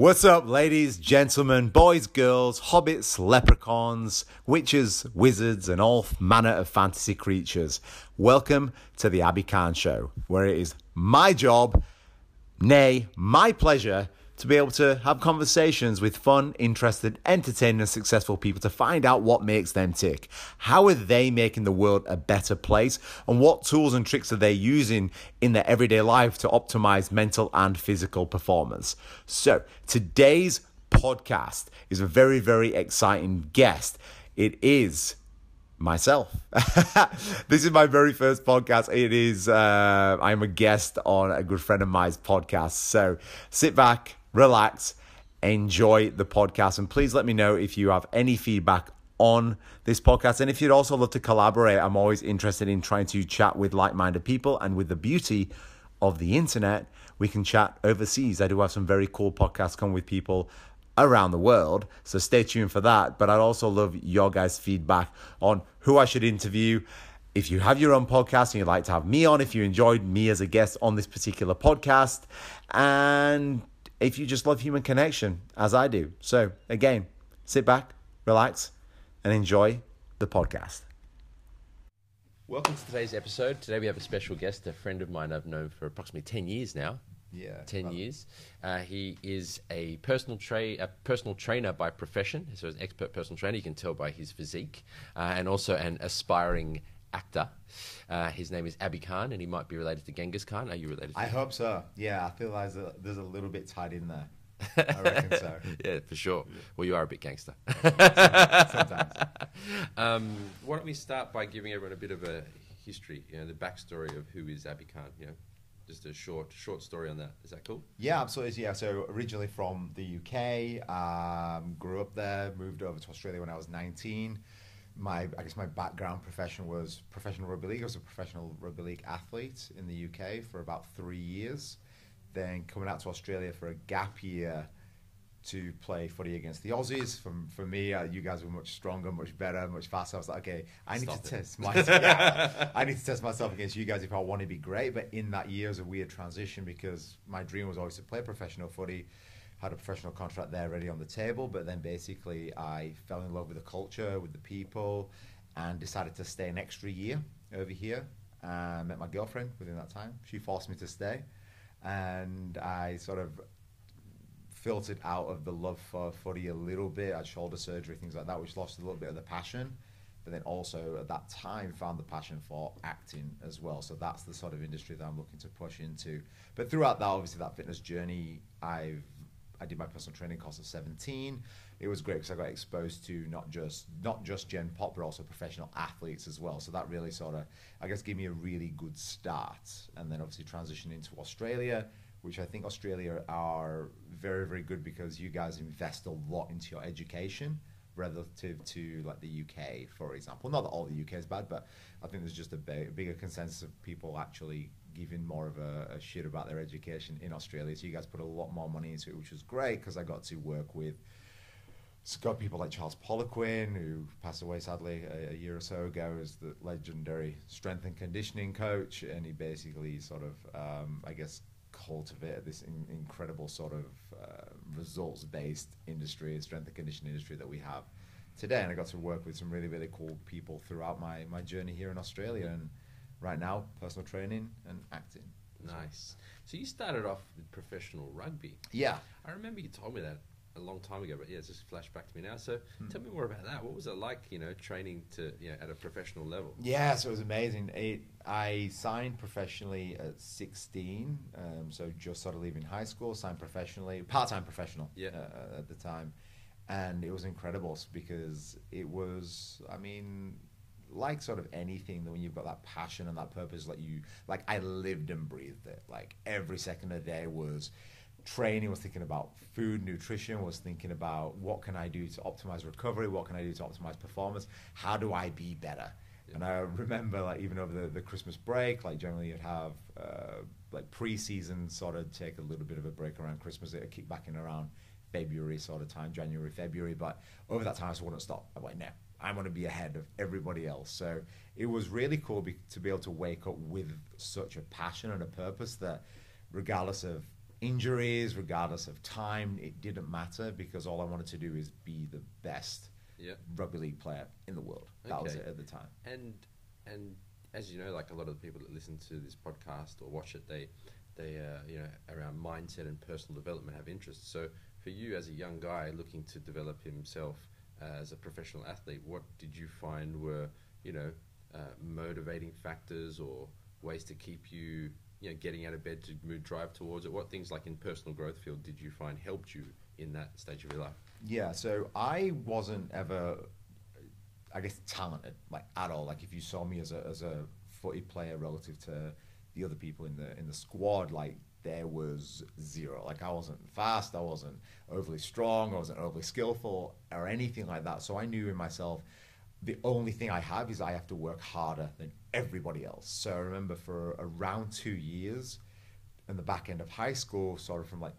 What's up, ladies, gentlemen, boys, girls, hobbits, leprechauns, witches, wizards, and all manner of fantasy creatures? Welcome to the Abi Khan Show, where it is my job, nay, my pleasure, to be able to have conversations with fun, interested, entertaining, and successful people to find out what makes them tick. How are they making the world a better place? And what tools and tricks are they using in their everyday life to optimize mental and physical performance? So, today's podcast is a very, very exciting guest. It is myself. this is my very first podcast. It is, uh, I'm a guest on a good friend of mine's podcast. So sit back, relax, enjoy the podcast. And please let me know if you have any feedback on this podcast. And if you'd also love to collaborate, I'm always interested in trying to chat with like minded people. And with the beauty of the internet, we can chat overseas. I do have some very cool podcasts come with people around the world. So stay tuned for that. But I'd also love your guys' feedback on who I should interview. If you have your own podcast and you'd like to have me on, if you enjoyed me as a guest on this particular podcast, and if you just love human connection, as I do. So, again, sit back, relax, and enjoy the podcast. Welcome to today's episode. Today we have a special guest, a friend of mine I've known for approximately 10 years now. Yeah. 10 years. Uh, he is a personal, tra- a personal trainer by profession, so he's an expert personal trainer. You can tell by his physique, uh, and also an aspiring actor. Uh, his name is Abi Khan, and he might be related to Genghis Khan. Are you related? to I him? hope so. Yeah, I feel like there's a, there's a little bit tied in there. I reckon so. yeah, for sure. Well, you are a bit gangster. Sometimes. um, why don't we start by giving everyone a bit of a history, you know, the backstory of who is Abi Khan, you know, just a short, short story on that. Is that cool? Yeah, absolutely. Yeah, so originally from the UK, um, grew up there, moved over to Australia when I was 19. My, I guess my background profession was professional rugby league. I was a professional rugby league athlete in the UK for about three years. Then coming out to Australia for a gap year to play footy against the Aussies. For, for me, uh, you guys were much stronger, much better, much faster. I was like, okay, I need Stop to it. test myself. yeah, I need to test myself against you guys if I want to be great. But in that year, it was a weird transition because my dream was always to play professional footy. Had a professional contract there ready on the table, but then basically I fell in love with the culture, with the people, and decided to stay an extra year over here. Uh, met my girlfriend within that time. She forced me to stay, and I sort of filtered out of the love for footy a little bit. I had shoulder surgery, things like that, which lost a little bit of the passion. But then also at that time found the passion for acting as well. So that's the sort of industry that I'm looking to push into. But throughout that, obviously that fitness journey, I've I did my personal training course at 17. It was great because I got exposed to not just not just Gen Pop, but also professional athletes as well. So that really sort of, I guess, gave me a really good start. And then obviously transitioned into Australia, which I think Australia are very very good because you guys invest a lot into your education relative to like the UK, for example. Not that all the UK is bad, but I think there's just a big, bigger consensus of people actually giving more of a, a shit about their education in Australia. So you guys put a lot more money into it, which was great because I got to work with. Got people like Charles Poliquin, who passed away sadly a, a year or so ago, as the legendary strength and conditioning coach, and he basically sort of, um, I guess, cultivated this in, incredible sort of uh, results-based industry, strength and conditioning industry that we have today. And I got to work with some really, really cool people throughout my, my journey here in Australia. And right now, personal training and acting. Nice. So you started off with professional rugby. Yeah. I remember you told me that a long time ago, but yeah, it's just flashed back to me now. So Hmm. tell me more about that. What was it like, you know, training to, you know, at a professional level? Yeah, so it was amazing. It, I signed professionally at 16, um, so just sort of leaving high school, signed professionally, part-time professional Yeah. uh, at the time. And it was incredible because it was, I mean, like sort of anything that when you've got that passion and that purpose, like you, like I lived and breathed it. Like every second of the day was training, was thinking about food, nutrition, was thinking about what can I do to optimize recovery, what can I do to optimize performance, how do I be better. And I remember, like even over the, the Christmas break, like generally you'd have uh, like pre-season sort of take a little bit of a break around Christmas. It kick back in around February sort of time, January, February. But over that time, I just wouldn't stop. I'm like, no, I want to be ahead of everybody else. So it was really cool be, to be able to wake up with such a passion and a purpose that, regardless of injuries, regardless of time, it didn't matter because all I wanted to do is be the best Yeah. rugby league player in the world. That was it at the time. And and as you know, like a lot of the people that listen to this podcast or watch it, they they uh, you know around mindset and personal development have interests. So for you as a young guy looking to develop himself as a professional athlete, what did you find were you know uh, motivating factors or ways to keep you you know getting out of bed to move drive towards it? What things like in personal growth field did you find helped you in that stage of your life? Yeah, so I wasn't ever, I guess, talented like at all. Like if you saw me as a as a footy player relative to the other people in the in the squad, like there was zero. Like I wasn't fast, I wasn't overly strong, I wasn't overly skillful or anything like that. So I knew in myself, the only thing I have is I have to work harder than everybody else. So I remember for around two years, in the back end of high school, sort of from like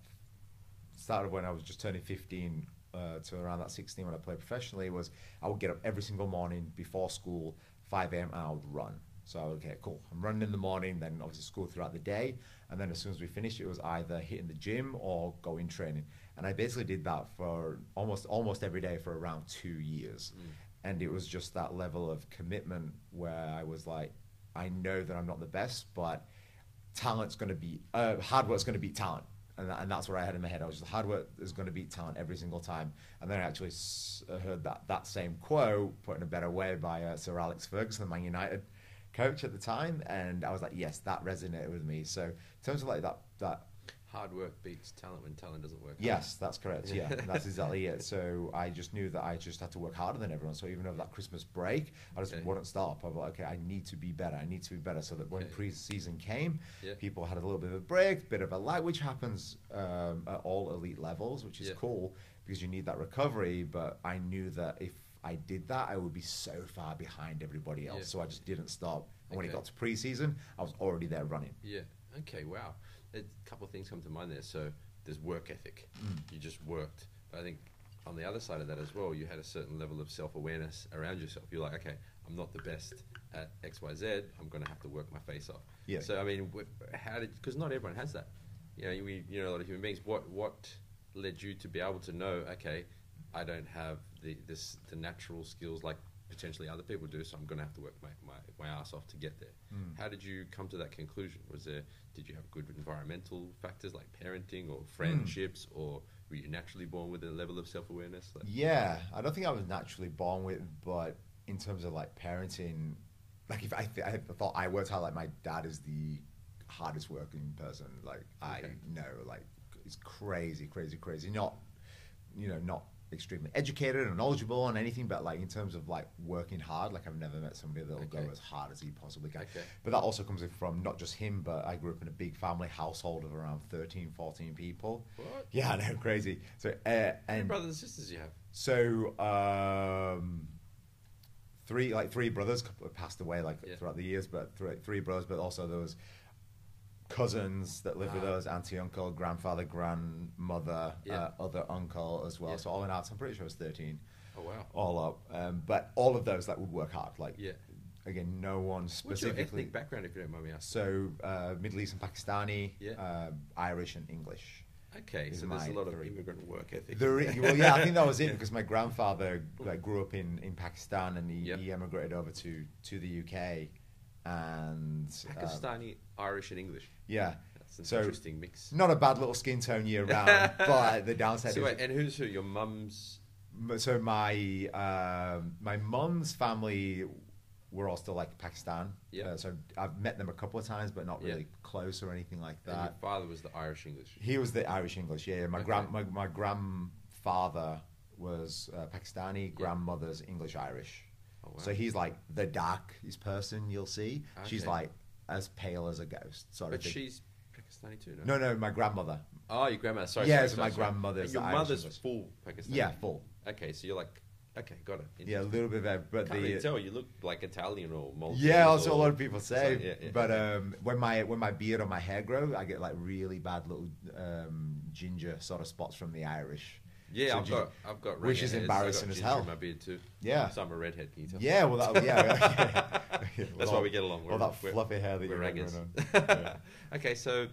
started when I was just turning 15 uh, to around that 16 when I played professionally was I would get up every single morning before school, 5 a.m. and I would run. So okay, cool. I'm running in the morning, then obviously school throughout the day, and then as soon as we finished, it was either hitting the gym or going training. And I basically did that for almost almost every day for around two years, and it was just that level of commitment where I was like, I know that I'm not the best, but talent's going to be uh, hard work's going to beat talent and, that, and that's what I had in my head. I was just hard work is going to beat talent every single time. And then I actually s- heard that that same quote put in a better way by uh, Sir Alex Ferguson, the Man United coach at the time, and I was like, yes, that resonated with me. So in terms of like that that Hard work beats talent when talent doesn't work. Yes, that's correct. Yeah, that's exactly it. So I just knew that I just had to work harder than everyone. So even over that Christmas break, I just Okay. wouldn't stop. I was like, okay, I need to be better. I need to be better. So that when Okay. pre-season came, Yeah. people had a little bit of a break, bit of a lag, which happens um, at all elite levels, which is Yeah. cool because you need that recovery. But I knew that if I did that, I would be so far behind everybody else. Yeah. So I just didn't stop. And when it got to pre-season, I was already there running. Yeah. Okay. Wow. A couple of things come to mind there. So there's work ethic. Mm. You just worked. But I think on the other side of that as well, you had a certain level of self-awareness around yourself. You're like, okay, I'm not the best at X, Y, Z. I'm going to have to work my face off. Yeah. So I mean, wh- how did? Because not everyone has that. You know, we you know a lot of human beings. What what led you to be able to know? Okay, I don't have the this the natural skills like potentially other people do, so I'm going to have to work my, my, my ass off to get there. Mm. How did you come to that conclusion? Was there did you have good environmental factors like parenting or friendships, or were you naturally born with a level of self awareness? Like, Yeah, I don't think I was naturally born with, but in terms of like parenting, like if I, th- I thought I worked hard, like my dad is the hardest working person. Like I know, like it's crazy, crazy, crazy. Not, you know, not extremely educated and knowledgeable on anything, but like in terms of like working hard, like I've never met somebody that will Okay. go as hard as he possibly can. Okay. But that also comes from not just him, but I grew up in a big family household of around 13, 14 people. What? Yeah, I know, crazy. So, uh, and brothers and sisters you have? so um, three like three brothers passed away like Yeah. throughout the years, but three, three brothers, but also there was cousins that lived with Ah. us, auntie, uncle, grandfather, grandmother, Yeah. uh, other uncle as well. Yeah. So all in all, I'm pretty sure it was thirteen, Oh wow. all up. Um, but all of those that would work hard. Like Yeah. again, no one specifically. What's your ethnic background, if you don't mind me asking? So uh, Middle East and Pakistani, Yeah. uh, Irish and English. Okay, so there's a lot of immigrant work ethic. The re- well, yeah, I think that was it Yeah. because my grandfather like grew up in, in Pakistan and he, Yep. he emigrated over to, to the UK, and um, Pakistani, Irish, and English. yeah, That's an So- interesting mix. not a bad little skin tone year round, but the downside So is wait, and who's who? Your mum's. so my um, my mum's family were all still like Pakistan. Yeah. Uh, so I've met them a couple of times, but not Yeah. really close or anything like And your that. father was the Irish English. He was the Irish English. Yeah, my Okay. grand my, my grandfather was uh, Pakistani, grandmother's English Irish. Oh, wow. So he's like the darkest person you'll see. She's like as pale as a ghost. Sort But she's Pakistani too, no? no, no, my grandmother. Oh, your grandmother. Sorry. Yeah, sorry, it's sorry, my sorry. grandmother's Your mother's full Pakistani. Yeah, full. Okay, so you're like, okay, got it. Yeah, a little bit of that, but Can't the tell. You look like Italian or Maltese. yeah, also what a lot of people say. So, yeah, yeah, but okay. um, when my when my beard or my hair grow, I get like really bad little um, ginger sort of spots from the Irish. Yeah, So I've got, I've got. which is hairs. embarrassing as hell. In my beard too. Yeah. so I'm a redhead. Can you tell? Yeah, well, that, yeah. That's why we get along. All that fluffy hair that you're on. Yeah. okay, so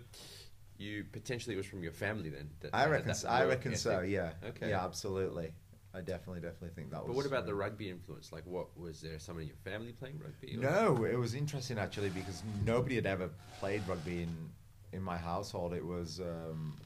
you potentially it was from your family then. I reckon. that so- I reckon so. Yeah. Okay. Yeah, absolutely. I definitely, definitely think that was. But what about the rugby influence? Like, what was there someone in your family playing rugby? or- No, it was interesting actually because nobody had ever played rugby in in my household. It was um,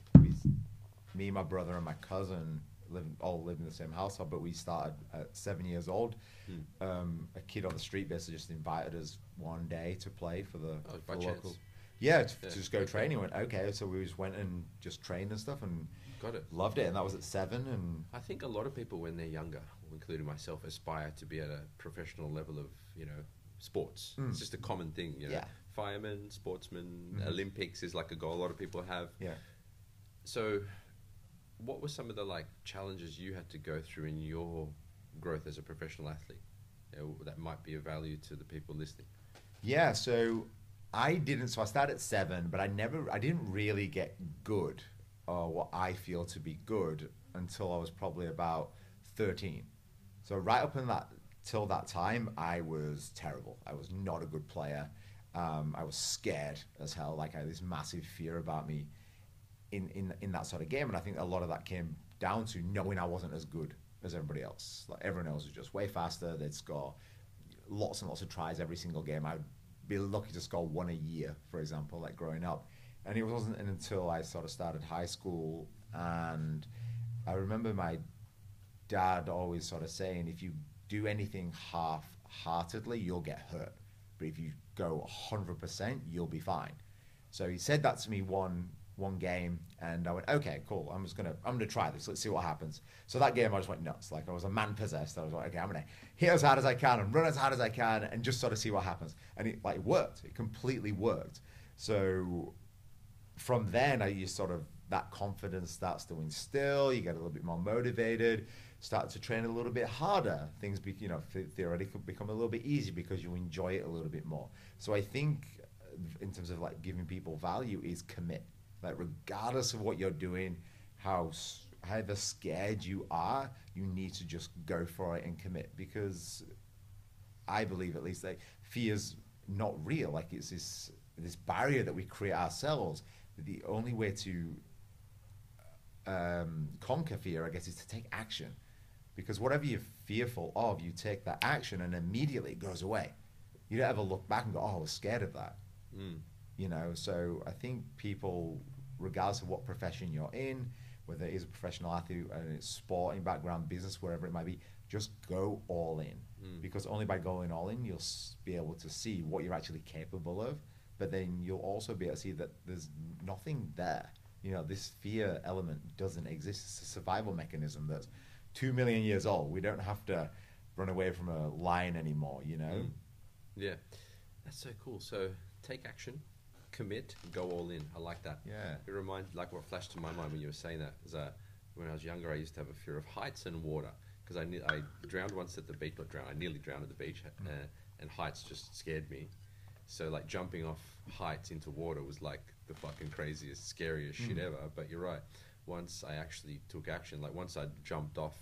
me, my brother, and my cousin lived, all lived in the same household. But we started at seven years old. Hmm. Um, a kid on the street basically just invited us one day to play for the, Oh, for the chance. local. Yeah, to, Yeah, to just go training. Went okay, so we just went and just trained and stuff and Got it. loved it. And that was at seven. And I think a lot of people, when they're younger, including myself, aspire to be at a professional level of, you know, sports. Mm. It's just a common thing, you know. Yeah. Firemen, sportsmen, Mhm. Olympics is like a goal a lot of people have. yeah. So, what were some of the like challenges you had to go through in your growth as a professional athlete? You know, that might be of value to the people listening. Yeah, so I didn't. So I started at seven, but I never. I didn't really get good, or what I feel to be good, until I was probably about thirteen. So right up in that till that time, I was terrible. I was not a good player. Um, I was scared as hell. Like I had this massive fear about me in, in in that sort of game, and I think a lot of that came down to knowing I wasn't as good as everybody else. Like everyone else was just way faster. They'd score lots and lots of tries every single game. I'd be lucky to score one a year, for example, like growing up. And it wasn't until I sort of started high school, and I remember my dad always sort of saying, if you do anything half-heartedly, you'll get hurt. But if you go 100%, you'll be fine. So he said that to me one one game, and I went, okay, cool. I'm just gonna I'm gonna try this. Let's see what happens. So that game, I just went nuts. Like I was a man possessed. I was like, okay, I'm gonna hit as hard as I can and run as hard as I can, and just sort of see what happens. And it like worked. It completely worked. So from then, I you sort of that confidence starts to instill. You get a little bit more motivated. Start to train a little bit harder. Things, be, you know, th- theoretically become a little bit easier because you enjoy it a little bit more. So I think, in terms of like giving people value, is commit. Like regardless of what you're doing, how however scared you are, you need to just go for it and commit because I believe at least like fear's not real. Like it's this this barrier that we create ourselves. The only way to um, conquer fear, I guess, is to take action. Because whatever you're fearful of, you take that action and immediately it goes away. You don't ever look back and go, "Oh, I was scared of that." Mm. You know. So I think people, regardless of what profession you're in, whether it is a professional athlete, and it's sporting background, business, wherever it might be, just go all in. Mm. Because only by going all in, you'll be able to see what you're actually capable of. But then you'll also be able to see that there's nothing there. You know, this fear element doesn't exist. It's a survival mechanism that's two million years old. We don't have to run away from a lion anymore. You know. Mm. Yeah, that's so cool. So take action, commit, go all in. I like that. Yeah. It reminds like what flashed to my mind when you were saying that is uh, when I was younger, I used to have a fear of heights and water because I ne- I drowned once at the beach. Not drowned. I nearly drowned at the beach, uh, and heights just scared me. So like jumping off heights into water was like the fucking craziest, scariest shit ever. But you're right. Once I actually took action, like once I jumped off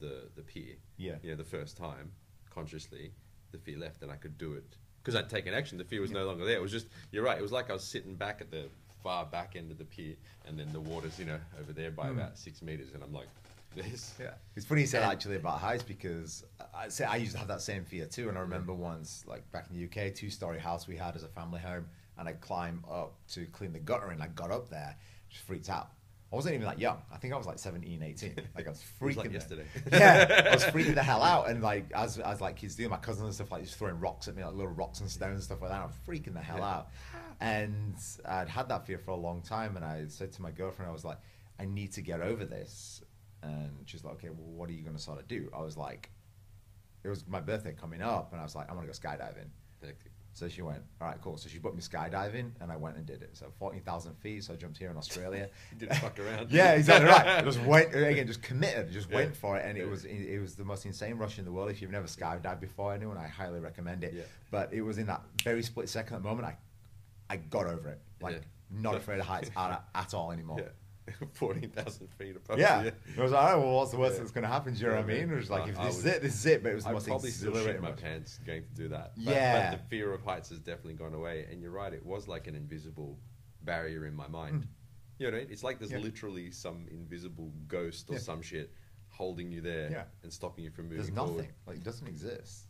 the the pier, Yeah. you know, the first time consciously, the fear left and I could do it because I'd taken action. The fear was no longer there. It was just you're right. It was like I was sitting back at the far back end of the pier, and then the water's you know over there by Mm. about six meters, and I'm like, this. Yeah, it's funny you said And- actually about heights because I say I used to have that same fear too. And I remember once, like back in the UK, two-story house we had as a family home, and I climbed up to clean the gutter, and I got up there, just freaked out. I wasn't even that young. I think I was like 17, 18. Like I was freaking. was like yesterday. yeah, I was freaking the hell out, and like as as like kids do, my cousins and stuff like just throwing rocks at me, like little rocks and stones and stuff like that. I'm freaking the hell Yeah. out, and I'd had that fear for a long time. And I said to my girlfriend, I was like, I need to get over this. And she's like, okay, well, what are you going to sort of do? I was like, it was my birthday coming up, and I was like, I'm to go skydiving. So she went, all right, cool. So she booked me skydiving, and I went and did it. So 14,000 feet. So I jumped here in Australia. Didn't fuck around. Yeah, exactly right. Just went again, just committed, just Yeah. went for it, and it was it was the most insane rush in the world. If you've never skydived before, anyone, I highly recommend it. Yeah. But it was in that very split second moment, I I got over it. Like Yeah. not afraid of heights at, at all anymore. Yeah. Fourteen thousand feet above. Yeah, you. it was like, oh, well, what's the worst Yeah. that's going to happen? Do you know what I Yeah, mean? It was like, I- if I this is would- it, this is it. But it was the I'd most probably still shit exhilarating. my pants going to do that. But, Yeah. but the fear of heights has definitely gone away. And you're right, it was like an invisible barrier in my mind. Mm. You know what I mean? It's like there's Yeah. literally some invisible ghost or Yeah. some shit holding you there Yeah. and stopping you from moving There's forward. nothing. Like it doesn't exist.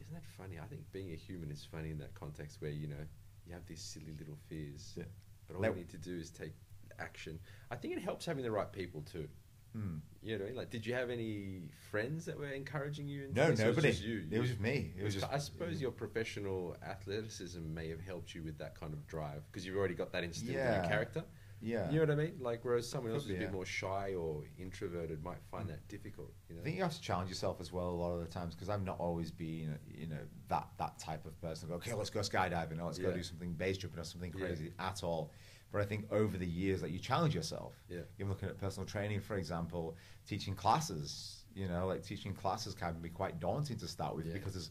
Isn't that funny? I think being a human is funny in that context where, you know, you have these silly little fears. Yeah. But all Now- you need to do is take action. I think it helps having the right people too. Hmm. You know, like, did you have any friends that were encouraging you? No, this, nobody. Was it, just you? It was just me. It was just. I suppose your professional athleticism may have helped you with that kind of drive because you've already got that instilled in your character. Yeah. You know what I mean? Like, whereas someone else who's be, a bit more shy or introverted might find that difficult. You know? I think you have to challenge yourself as well a lot of the times because I've not always been, you know, that that type of person. Go, okay, let's go skydiving, or let's go do something base jumping or something Yeah. crazy at all. But I think over the years, like you challenge yourself. Yeah. Even looking at personal training, for example, teaching classes. You know, like teaching classes can be quite daunting to start with Yeah. because there's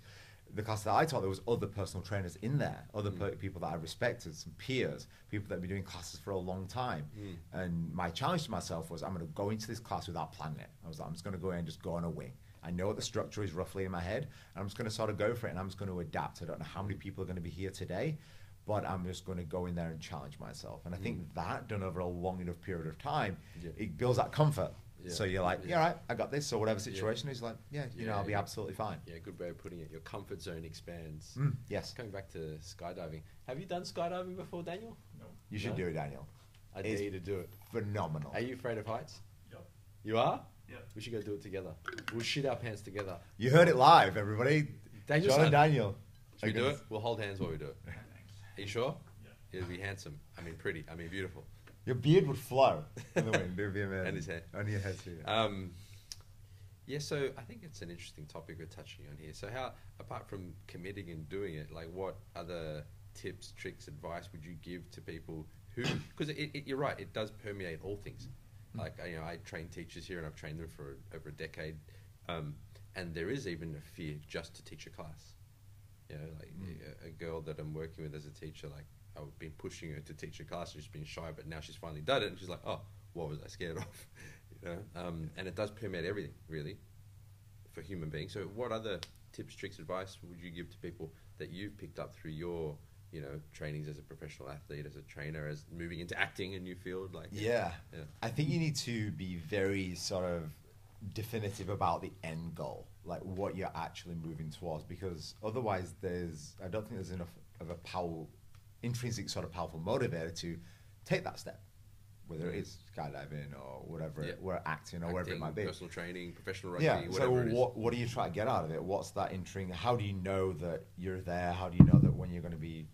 the class that I taught, there was other personal trainers in there, other Mm. per- people that I respected, some peers, people that have been doing classes for a long time. Mm. And my challenge to myself was, I'm going to go into this class without planning it. I was like, I'm just going to go in and just go on a wing. I know what the structure is roughly in my head, and I'm just going to sort of go for it, and I'm just going to adapt. I don't know how many people are going to be here today, but I'm just going to go in there and challenge myself. And I think that done over a long enough period of time, Mm. Yeah. it builds that comfort. Yeah. So you're like, Yeah. yeah, all right, I got this. So whatever situation is, like, yeah, you know, I'll be yeah. absolutely fine. Yeah, good way of putting it. Your comfort zone expands. Mm, yes, Coming back to skydiving, have you done skydiving before, Daniel? No. You should No? do it, Daniel. I It's- dare you to do it. Phenomenal. Are you afraid of heights? Yep. You are? Yep. We should go do it together. We'll shit our pants together. You heard it live, everybody. Daniel John and Daniel. Should we do it? We'll hold hands while we do it. Thanks. Are you sure? Yeah. It'd be handsome. I mean, pretty. I mean, beautiful. Your beard would flow in the wind. It would be amazing. And his hair. And your hair too. Um, yeah, so I think it's an interesting topic we're touching on here. So, how, apart from committing and doing it, like what other tips, tricks, advice would you give to people who? Because it, it, you're right, it does permeate all things. Like you know, I train teachers here, and I've trained them for over a decade, um, and there is even a fear just to teach a class. You know, like a, a girl that I'm working with as a teacher, like I've been pushing her to teach a class, she's been shy, but now she's finally done it, and she's like, oh, what was I scared of? you know, um, and it does permeate everything really for human beings. So, what other tips, tricks, advice would you give to people that you've picked up through your, you know, trainings as a professional athlete, as a trainer, as moving into acting, a new field? Like, Yeah. Yeah. I think you need to be very sort of definitive about the end goal, like what you're actually moving towards, because otherwise, there's I don't think there's enough of a power, intrinsic sort of powerful motivator to take that step, whether it is skydiving or whatever, Yeah. or acting or whatever it might be. personal training, professional rugby, Yeah. So what what do you try to get out of it? What's that intrigue? How do you know that you're there? How do you know that when you're going to be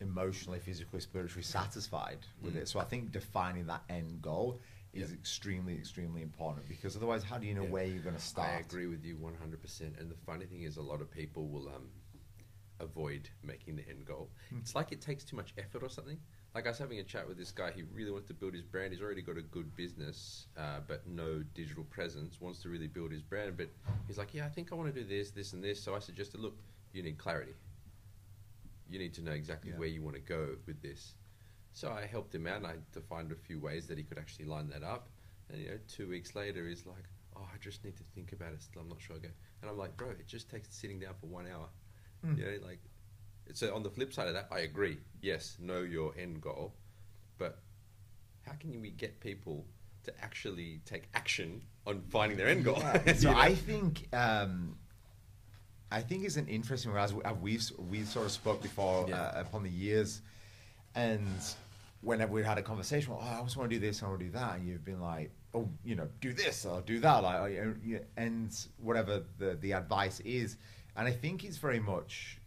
emotionally, physically, spiritually satisfied with Mm. it? So I think defining that end goal is Yeah. extremely, extremely important because otherwise, how do you know Yeah. where you're going to start? I agree with you 100%. And the funny thing is, a lot of people will um, avoid making the end goal. Hmm. It's like it takes too much effort or something. Like I was having a chat with this guy, he really wants to build his brand. He's already got a good business, uh, but no digital presence, wants to really build his brand. But he's like, yeah, I think I want to do this, this, and this. So I suggested, look, you need clarity. You need to know exactly Yeah. where you want to go with this. So I helped him out and I defined a few ways that he could actually line that up. And you know, two weeks later, he's like, "Oh, I just need to think about it. Still, I'm not sure." I go, and I'm like, "Bro, it just takes sitting down for one hour." Mm. You know, like. So on the flip side of that, I agree. Yes, know your end goal, but how can we get people to actually take action on finding their end goal? Yeah. So know? I think um, I think it's an interesting one as we- as we've we've sort of spoke before Yeah. uh, upon the years, and whenever we had a conversation, well, oh, I just want to do this, I want to do that, and you've been like, oh, you know, do this or do that, like, oh, and whatever the the advice is, and I think it's very much.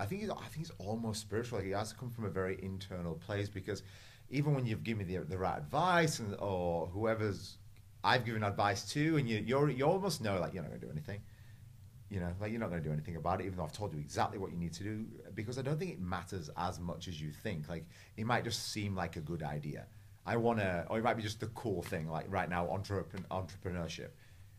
I think it's, I think it's almost spiritual. Like it has to come from a very internal place because even when you've given me the, the right advice and or whoever's I've given advice to, and you you're, you almost know like you're not going to do anything. You know, like you're not going to do anything about it, even though I've told you exactly what you need to do. Because I don't think it matters as much as you think. Like it might just seem like a good idea. I want to, or it might be just the cool thing. Like right now, entrepren- entrepreneurship.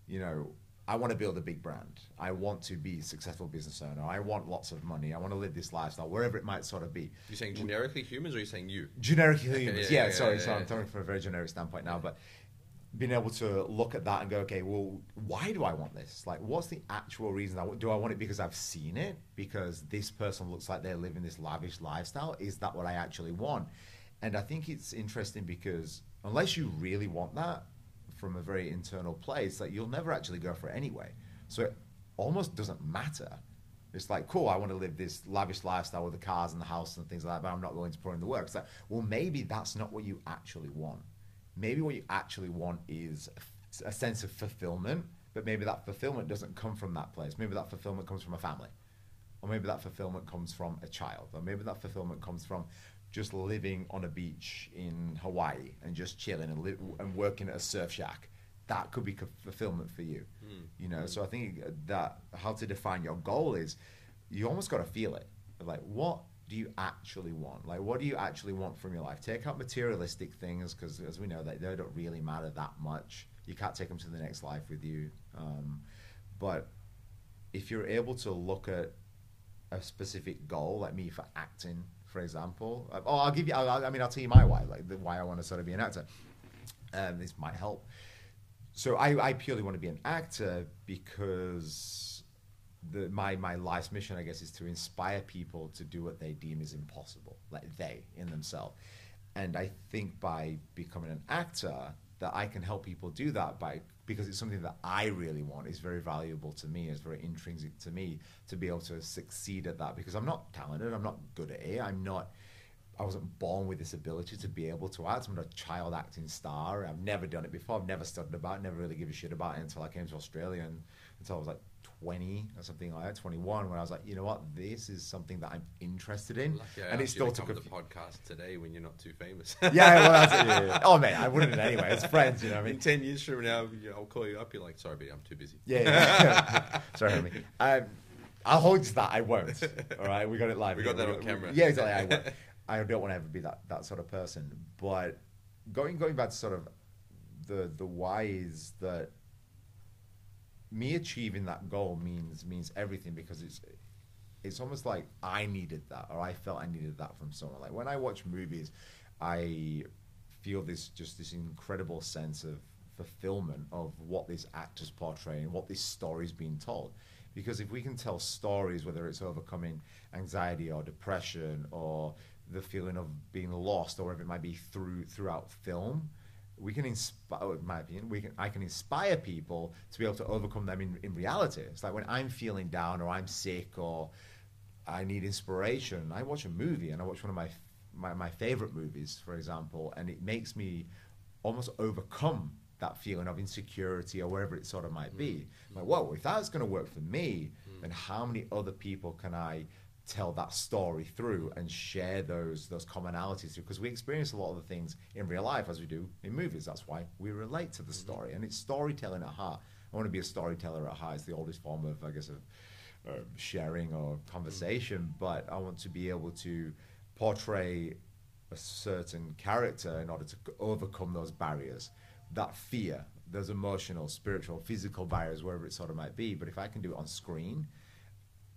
You know, I want to build a big brand. I want to be a successful business owner. I want lots of money. I want to live this lifestyle, wherever it might sort of be. You're saying generically humans, or you're saying you? Generic Okay, humans, yeah, yeah, yeah, sorry, yeah, sorry. I'm talking from a very generic standpoint now, but being able to look at that and go, okay, well, why do I want this? Like, what's the actual reason? I want, do I want it because I've seen it? Because this person looks like they're living this lavish lifestyle? Is that what I actually want? And I think it's interesting because unless you really want that from a very internal place, like you'll never actually go for it anyway. So it almost doesn't matter. It's like, cool, I want to live this lavish lifestyle with the cars and the house and things like that, but I'm not willing to put in the work. It's like, well, maybe that's not what you actually want. Maybe what you actually want is a sense of fulfillment, but maybe that fulfillment doesn't come from that place. Maybe that fulfillment comes from a family. Or maybe that fulfillment comes from a child. Or maybe that fulfillment comes from just living on a beach in Hawaii and just chilling and, li- and working at a surf shack. That could be co- fulfillment for you. Hmm. You know, so I think that how to define your goal is you almost got to feel it. Like, what do you actually want? Like, what do you actually want from your life? Take out materialistic things because, as we know, they, they don't really matter that much. You can't take them to the next life with you. Um, but if you're able to look at a specific goal, like me for acting, for example, uh, oh, I'll give you. I'll, I mean, I'll tell you my why, like the why I want to sort of be an actor. Um, this might help. So I, I purely want to be an actor because the my my life's mission, I guess, is to inspire people to do what they deem is impossible, like they in themselves. And I think by becoming an actor, that I can help people do that by because it's something that I really want. is very valuable to me. It's very intrinsic to me to be able to succeed at that because I'm not talented. I'm not good at it. I'm not. I wasn't born with this ability to be able to act. I'm not a child acting star. I've never done it before. I've never studied about it, never really give a shit about it until I came to Australia and until I was like 20 or something like that, 21, when I was like, you know what, this is something that I'm interested in. Lucky and it asked still to took a the podcast today when you're not too famous. yeah, well, that's. Yeah, yeah. Oh, man, I wouldn't anyway. It's friends, you know what I In mean? ten years from now, I'll call you up. You're like, sorry, buddy, I'm too busy. Yeah, yeah. Sorry, homie. Um, I'll hold to that. I won't. All right, we got it live. We got that on camera. Yeah, exactly. I, won't. I don't want to ever be that, that sort of person. But going going back to sort of the the why is that me achieving that goal means means everything because it's it's almost like I needed that or I felt I needed that from someone. Like when I watch movies, I feel this just this incredible sense of fulfillment of what this actor's portraying, what this story's being told. Because if we can tell stories, whether it's overcoming anxiety or depression or the feeling of being lost or whatever it might be through throughout film, we can inspire in my opinion we can i can inspire people to be able to overcome them in, in reality. It's like when i'm feeling down or i'm sick or i need inspiration i watch a movie and i watch one of my my, my favorite movies for example and it makes me almost overcome that feeling of insecurity or wherever it sort of might be. Mm. Like whoa if that's going to work for me mm. then how many other people can i tell that story through and share those those commonalities through because we experience a lot of the things in real life as we do in movies. That's why we relate to the story and it's storytelling at heart. I want to be a storyteller at heart. It's the oldest form of i guess of uh, sharing or conversation but i want to be able to portray a certain character in order to overcome those barriers. That fear those emotional spiritual physical barriers wherever it sort of might be but if i can do it on screen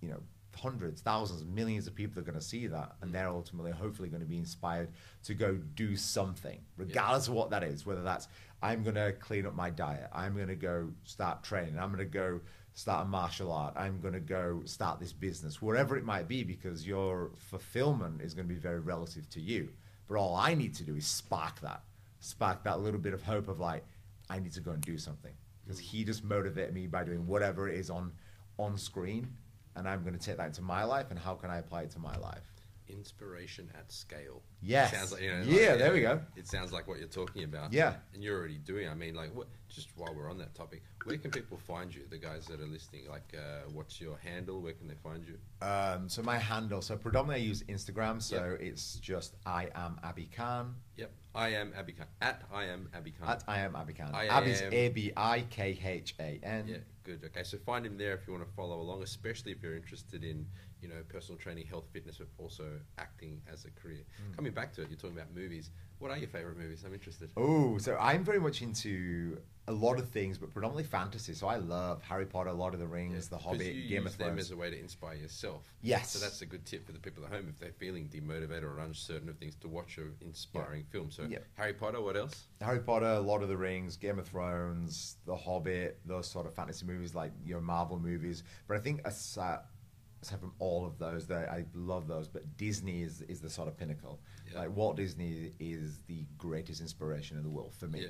you know hundreds thousands millions of people are going to see that and mm. they're ultimately hopefully going to be inspired to go do something regardless of what that is whether that's i'm going to clean up my diet i'm going to go start training i'm going to go start a martial art i'm going to go start this business whatever it might be because your fulfillment is going to be very relative to you. But all i need to do is spark that spark that little bit of hope of like i need to go and do something. Because mm. he just motivated me by doing whatever it is on on screen and I'm going to take that into my life, and how can I apply it to my life? Inspiration at scale. Yes. Sounds like, you know, Yeah, like, there we go. It sounds like what you're talking about. Yeah. And you're already doing. I mean, like, what? Just while we're on that topic, where can people find you? The guys that are listening, like, uh, what's your handle? Where can they find you? Um, so my handle, so predominantly I use Instagram, so it's just I am Abi Khan. Yep. I am Abi Khan. At I am Abi Khan. At I am Abi Khan. I Abi's A B I K H A N. Yeah, good. Okay, so find him there if you want to follow along, especially if you're interested in, you know, personal training, health, fitness, but also acting as a career. Hmm. Coming back to it, you're talking about movies. What are your favorite movies? I'm interested. Oh, so I'm very much into a lot of things, but predominantly fantasy. So I love Harry Potter, Lord of the Rings, The Hobbit, you Game use of them Thrones. as a way to inspire yourself. Yes. So that's a good tip for the people at home if they're feeling demotivated or uncertain of things to watch an inspiring film. So Yeah. Harry Potter, what else? Harry Potter, Lord of the Rings, Game of Thrones, The Hobbit, those sort of fantasy movies like your Marvel movies. But I think aside, aside from all of those, that I love those, but Disney is is the sort of pinnacle. Yeah. Like Walt Disney is the greatest inspiration in the world for me. Yeah.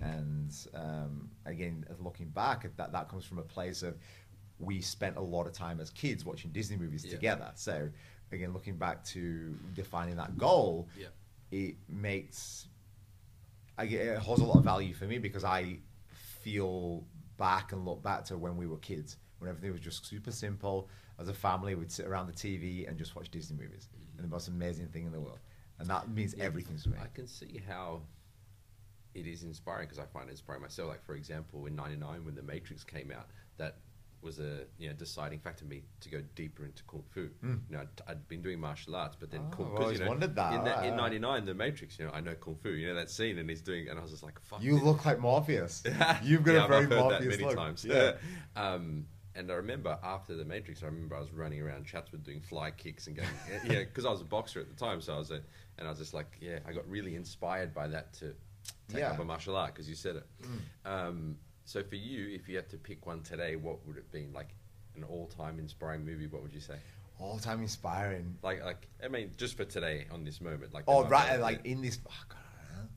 And um, again, looking back at that, that comes from a place of we spent a lot of time as kids watching Disney movies Yeah. together. So again, looking back to defining that goal, Yeah. it makes I get, it holds a lot of value for me because I feel back and look back to when we were kids, when everything was just super simple. As a family, we'd sit around the TV and just watch Disney movies, mm-hmm. and the most amazing thing in the world, and that means everything to me. I can see how it is inspiring because I find it inspiring myself. Like for example, in '99 when The Matrix came out, that was a you know deciding factor for me to go deeper into kung fu. Hmm. You know, I'd, I'd been doing martial arts, but then. Oh, kung I've fu. You always know, wondered that. in, that, in alright. '99, The Matrix. You know, I know kung fu. You know that scene, and he's doing, and I was just like, "Fuck." You this- look like Morpheus. You've got Yeah, a I've very heard that many look. times. Yeah. um, and I remember after the Matrix, I remember I was running around Chatswood doing fly kicks and going, yeah, because I was a boxer at the time. So I was, a, and I was just like, yeah, I got really inspired by that to take Yeah. up a martial art because you said it. Um, so for you, if you had to pick one today, what would it be? Like an all-time inspiring movie? What would you say? All time inspiring. Like, like I mean, just for today on this moment, like. Oh, right, like in this. Oh, God, I don't know.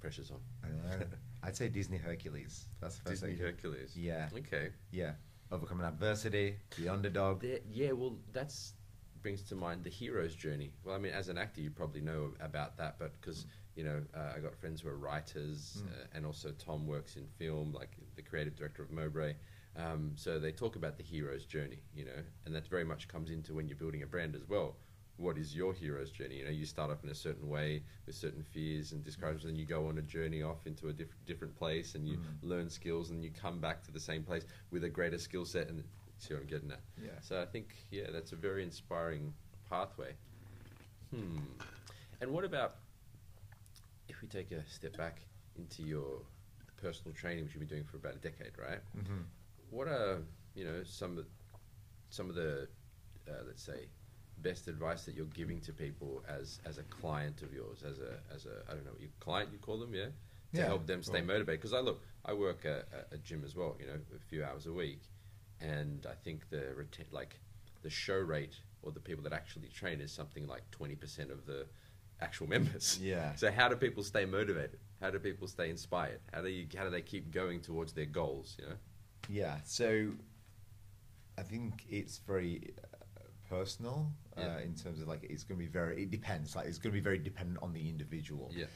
pressure's on. I don't know. I'd say Disney Hercules. That's the first Disney thing. Hercules. Yeah. Okay. Yeah, overcoming adversity, the underdog. There, yeah, well, that's brings to mind the hero's journey. Well, I mean, as an actor, you probably know about that, but because you know, uh, I got friends who are writers, uh, and also Tom works in film, like the creative director of Mowbray. Um, so they talk about the hero's journey, you know, and that very much comes into when you're building a brand as well. What is your hero's journey? You know, you start off in a certain way with certain fears and discouragements, and you go on a journey off into a diff- different place, and you learn skills, and you come back to the same place with a greater skill set. And see what I'm getting at? Yeah. So I think, yeah, that's a very inspiring pathway. Hmm. And what about if we take a step back into your personal training, which you've been doing for about a decade, right? Mhm. What are you know some of some of the uh, let's say best advice that you're giving to people as as a client of yours, as a as a I don't know, your client you call them, yeah, to Yeah, help them stay motivated. Because I look, I work at a, gym as well, you know, a few hours a week, and I think the reten- like the show rate or the people that actually train is something like twenty percent of the actual members. Yeah. So how do people stay motivated? How do people stay inspired? How do you how do they keep going towards their goals? You know. Yeah, so I think it's very personal uh, in terms of like it's going to be very. It depends. Like it's going to be very dependent on the individual. Yeah.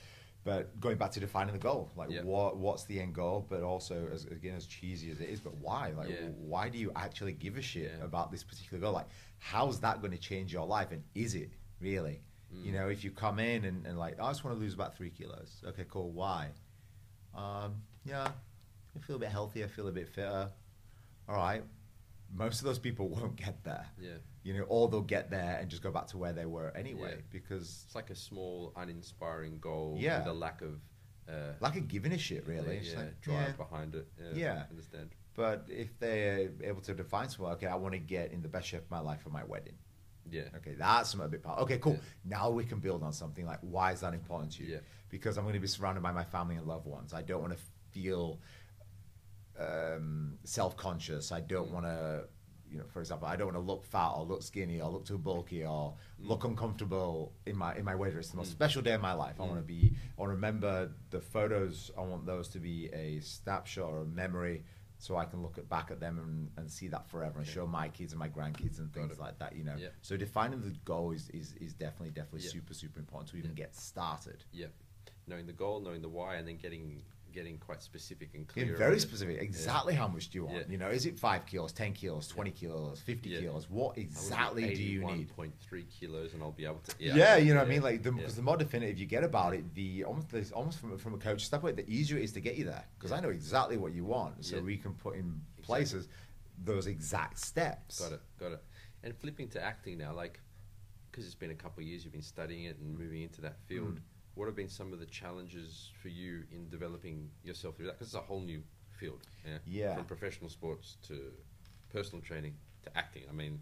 But going back to defining the goal, like Yeah. what what's the end goal, but also as again as cheesy as it is, but why? Like Yeah. why do you actually give a shit Yeah. about this particular goal? Like how's that going to change your life, and is it really? Mm. You know, if you come in and, and like I just want to lose about three kilos. Okay, cool. Why? Um, yeah, I feel a bit healthier, I feel a bit fitter. All right. Most of those people won't get there. Yeah. You know, or they'll get there and just go back to where they were anyway Yeah. because It's like a small, uninspiring goal Yeah. with a lack of uh, lack of giving a shit, really. Yeah, like, drive behind it. Yeah, Yeah. I understand. But if they're able to define something, okay, I want to get in the best shape of my life for my wedding. Yeah, Okay, that's something a bit powerful. Okay, cool. Yeah. Now we can build on something like why is that important to you? Yeah. Because I'm going to be surrounded by my family and loved ones. I don't want to feel um, self-conscious. I don't Mm. want to, you know, for example, I don't want to look fat or look skinny or look too bulky or Mm. look uncomfortable in my in my wedding. It's the most special day of my life. I Mm. want to be. I want to remember the photos. I want those to be a snapshot or a memory. So I can look at, back at them and, and see that forever and show my kids and my grandkids and things like that. You know, Yeah. so defining the goal is, is, is definitely definitely Yeah. super super important to even Yeah. get started. yeah. Knowing the goal, knowing the why, and then getting getting quite specific and clear. very specific. Exactly how much do you want? Yeah. You know, is it five kilos, ten kilos, twenty kilos, fifty Yeah. kilos? What exactly do you need? Point three kilos, and I'll be able to. Yeah, Yeah, you know what I mean. Like, because yeah. the, more definitive you get about it, the almost there's almost from from a coach standpoint, the easier it is to get you there. Because Yeah. I know exactly what you want, so Yeah. we can put in places those exact steps. Got it, got it. And flipping to acting now, like, because it's been a couple of years, you've been studying it and moving into that field. Mm. What have been some of the challenges for you in developing yourself through that? Because it's a whole new field. Yeah. Yeah. From professional sports to personal training to acting. I mean,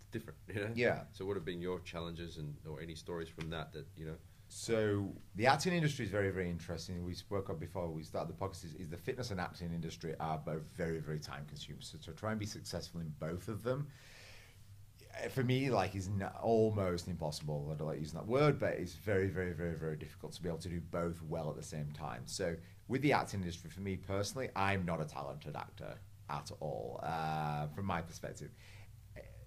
it's different. You know? Yeah. So, what have been your challenges and or any stories from that that you know So the acting industry is very, very interesting. We spoke up before we started the podcast. Is, is the fitness and acting industry are both very, very time consuming. So to try and be successful in both of them, for me, like is n- almost impossible. I don't like using that word, but it's very, very, very, very difficult to be able to do both well at the same time. So with the acting industry, for me personally, I'm not a talented actor at all, uh, from my perspective.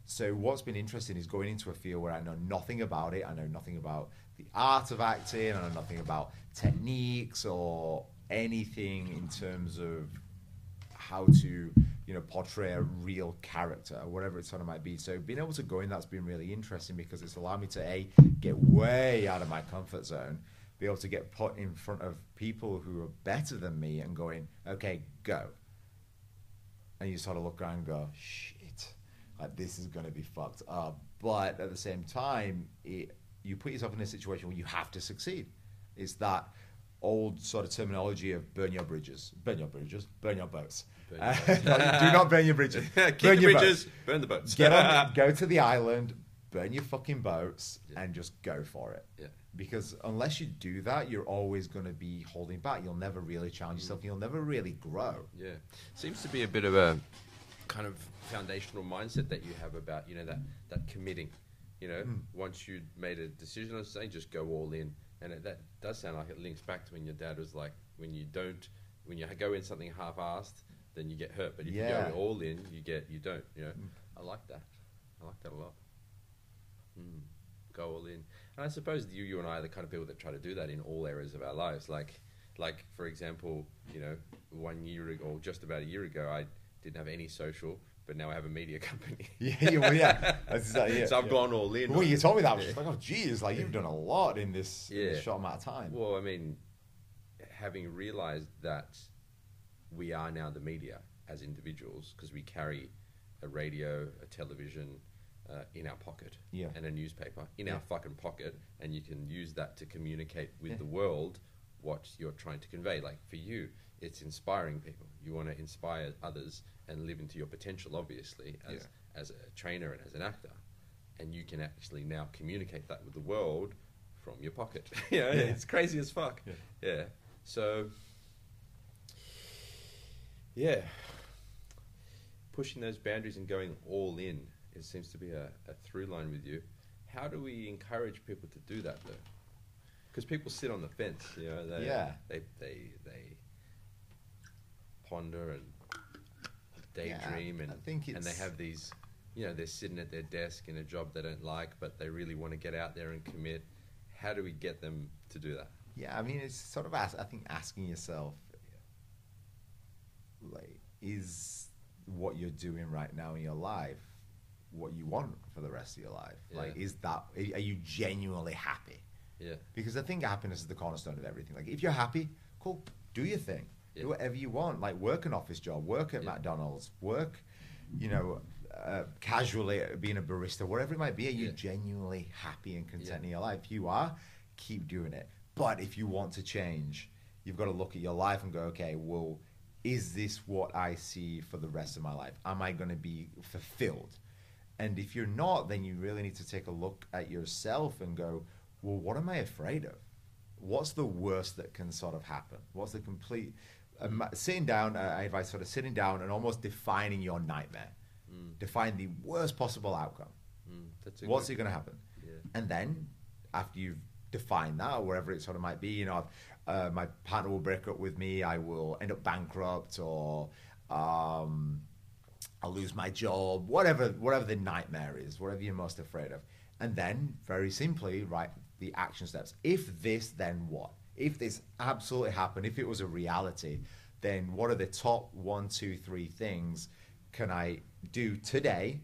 So what's been interesting is going into a field where I know nothing about it. I know nothing about the art of acting. I know nothing about techniques or anything in terms of how to you know portray a real character or whatever it sort of might be. So being able to go in that's been really interesting because it's allowed me to a get way out of my comfort zone be able to get put in front of people who are better than me and going okay go. And you sort of look around and go shit like this is to be fucked up. But at the same time it, you put yourself in a situation where you have to succeed. It's that old sort of terminology of burn your bridges burn your bridges burn your boats Burn uh, boats. do not burn your bridges. Burn the your bridges, boats. burn the boats. Get on, go to the island, burn your fucking boats, Yeah. and just go for it. Yeah. Because unless you do that, you're always going to be holding back. You'll never really challenge yourself. You'll never really grow. Yeah, seems to be a bit of a kind of foundational mindset that you have about you know that that committing. You know, once you made a decision on something, just go all in, and it, that does sound like it links back to when your dad was like, when you don't, when you go in something half-assed, then you get hurt, but if Yeah. you go all in, you get you don't. You know, I like that. I like that a lot. Mm. Go all in, and I suppose you, you and I are the kind of people that try to do that in all areas of our lives. Like, like for example, you know, one year ago, or just about a year ago, I didn't have any social, but now I have a media company. Yeah, yeah, well, yeah. Exactly it. so I've yeah. gone all in. On- you told me that, I was Yeah. just like, oh, geez, like you've done a lot in this, in this short amount of time. Well, I mean, having realized that we are now the media as individuals because we carry a radio, a television uh, in our pocket, Yeah. and a newspaper in Yeah. our fucking pocket, and you can use that to communicate with Yeah. the world what you're trying to convey. Like for you, it's inspiring people. You want to inspire others and live into your potential, obviously, as as a trainer and as an actor, and you can actually now communicate that with the world from your pocket. you know, Yeah. it's crazy as fuck. Yeah. So, yeah, pushing those boundaries and going all in. It seems to be a, a through line with you. How do we encourage people to do that though? Because people sit on the fence, you know. They, Yeah. They they they ponder and daydream I and think and they have these, you know, they're sitting at their desk in a job they don't like, but they really want to get out there and commit. How do we get them to do that? Yeah, I mean, it's sort of, ask, I think, asking yourself, like, is what you're doing right now in your life what you want for the rest of your life? Like, is that, are you genuinely happy? Yeah. Because I think happiness is the cornerstone of everything. Like, if you're happy, cool, do your thing. Yeah. Do whatever you want. Like, work an office job, work at Yeah. McDonald's, work, you know, uh, casually being a barista, whatever it might be. Are you Yeah. genuinely happy and content Yeah. in your life? If you are, keep doing it. But if you want to change, you've got to look at your life and go, okay, well, is this what I see for the rest of my life? Am I going to be fulfilled? And if you're not, then you really need to take a look at yourself and go, well, what am I afraid of? What's the worst that can sort of happen? What's the complete um, sitting down? Uh, I advise sort of sitting down and almost defining your nightmare. Define the worst possible outcome. Mm, What's good- it going to happen? Yeah. And then after you've defined that, or wherever it sort of might be, you know, uh, my partner will break up with me, I will end up bankrupt, or um, I'll lose my job, whatever, whatever the nightmare is, whatever you're most afraid of. And then, very simply, write the action steps. If this, then what? If this absolutely happened, if it was a reality, then what are the top one, two, three things can I do today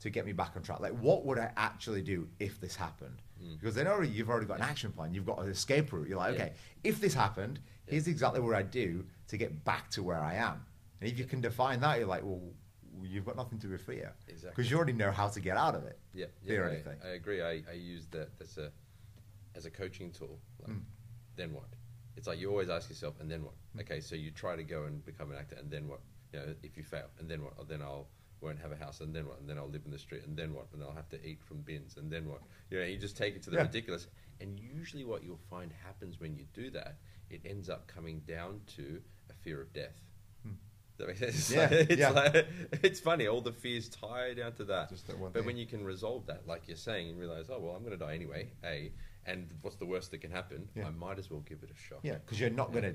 to get me back on track? Like, what would I actually do if this happened? Because then already you've already got an action plan. You've got an escape route. You're like, Yeah. okay, if this happened, here's exactly what I do to get back to where I am. And if you can define that, you're like, well, you've got nothing to fear Exactly. because you already know how to get out of it. Yeah, yeah theoretically. I, I agree. I, I use that as a as a coaching tool. Like, Mm. Then what? It's like you always ask yourself, and then what? Okay, so you try to go and become an actor, and then what? You know, if you fail, and then what? Oh, then I'll won't have a house, and then what? And then I'll live in the street, and then what? And I'll have to eat from bins, and then what? You know, you just take it to the Yeah. ridiculous, And usually, what you'll find happens when you do that, it ends up coming down to a fear of death. Hmm. That makes sense. Yeah, it's, yeah. like, it's funny. All the fears tie down to that. That but thing. when you can resolve that, like you're saying, and realize, oh well, I'm going to die anyway. A, and what's the worst that can happen? Yeah. I might as well give it a shot. Yeah, because you're not going to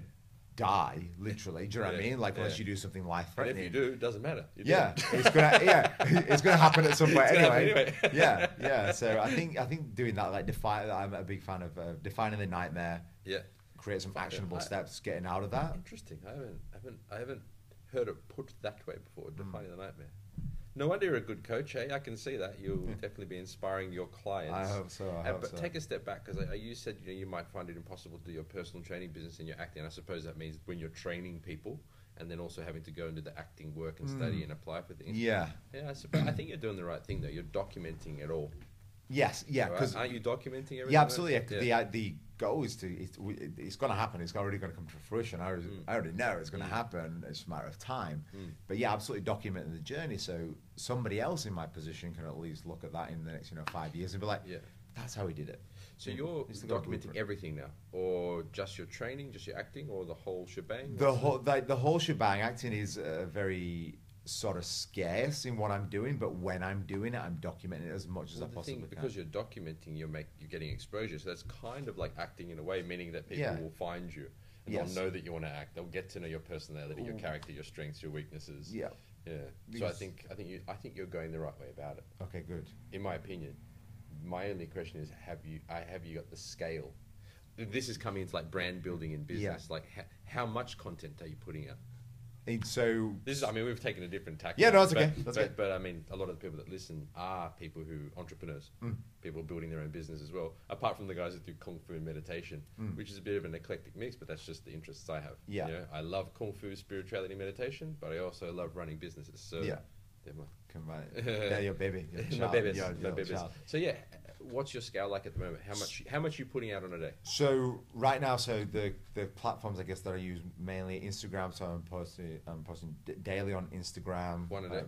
die literally. Do you know what I mean? Like unless you do something life threatening. if you do, it doesn't matter. You Yeah, it. it's gonna yeah, it's gonna happen at some point anyway. anyway. yeah, yeah. So I think I think doing that like define. I'm a big fan of uh, defining the nightmare. yeah. Create some actionable I- steps, getting out of that. Interesting. I haven't, I haven't, I haven't heard it put that way before. Mm. Defining the nightmare. No wonder you're a good coach, eh? I can see that. You'll definitely be inspiring your clients. I hope so. I Uh, hope but so. take a step back because you said you know you might find it impossible to do your personal training business and your acting. I suppose that means when you're training people and then also having to go into the acting work and study and apply for things. Mm. Yeah. Yeah, I suppose. I think you're doing the right thing though. You're documenting it all. Yes. Yeah. Because aren't you documenting everything? yeah, absolutely. The uh, the goal is to it's, it's going to happen. It's already going to come to fruition. I already, I already know it's going to happen. It's a matter of time. But yeah, absolutely documenting the journey so somebody else in my position can at least look at that in the next you know five years and be like, Yeah. that's how he did it. So you're documenting everything now, or just your training, just your acting, or the whole shebang? The whole the, the whole shebang. Acting is uh, very sort of scarce in what I'm doing, but when I'm doing it, I'm documenting it as much as I possibly thing, can. because you're documenting, you're make you're getting exposure. So that's kind of like acting in a way, meaning that people Yeah. will find you and Yes. they'll know that you want to act. They'll get to know your personality, your character, your strengths, your weaknesses. yeah. yeah. So I think I think you I think you're going the right way about it, Okay. Good. in my opinion. My only question is, have you I have you got the scale? This is coming into like brand building in business. Like, ha- how much content are you putting out? And so This is, I mean, we've taken a different tack. Yeah, no, it's but, okay, that's but, okay. but I mean, a lot of the people that listen are people who entrepreneurs, Mm. people building their own business as well. Apart from the guys that do kung fu and meditation, which is a bit of an eclectic mix, but that's just the interests I have. Mm. Yeah. you know? I love kung fu, spirituality, meditation, but I also love running businesses. So Yeah. they're my, come right. They're your baby. Your my child, babies, your- my your babies. child. So yeah, what's your scale like at the moment? How much? How much are you putting out on a day? So right now, so the the platforms I guess that I use mainly Instagram. So I'm posting I'm posting d- daily on Instagram. One a day? Uh,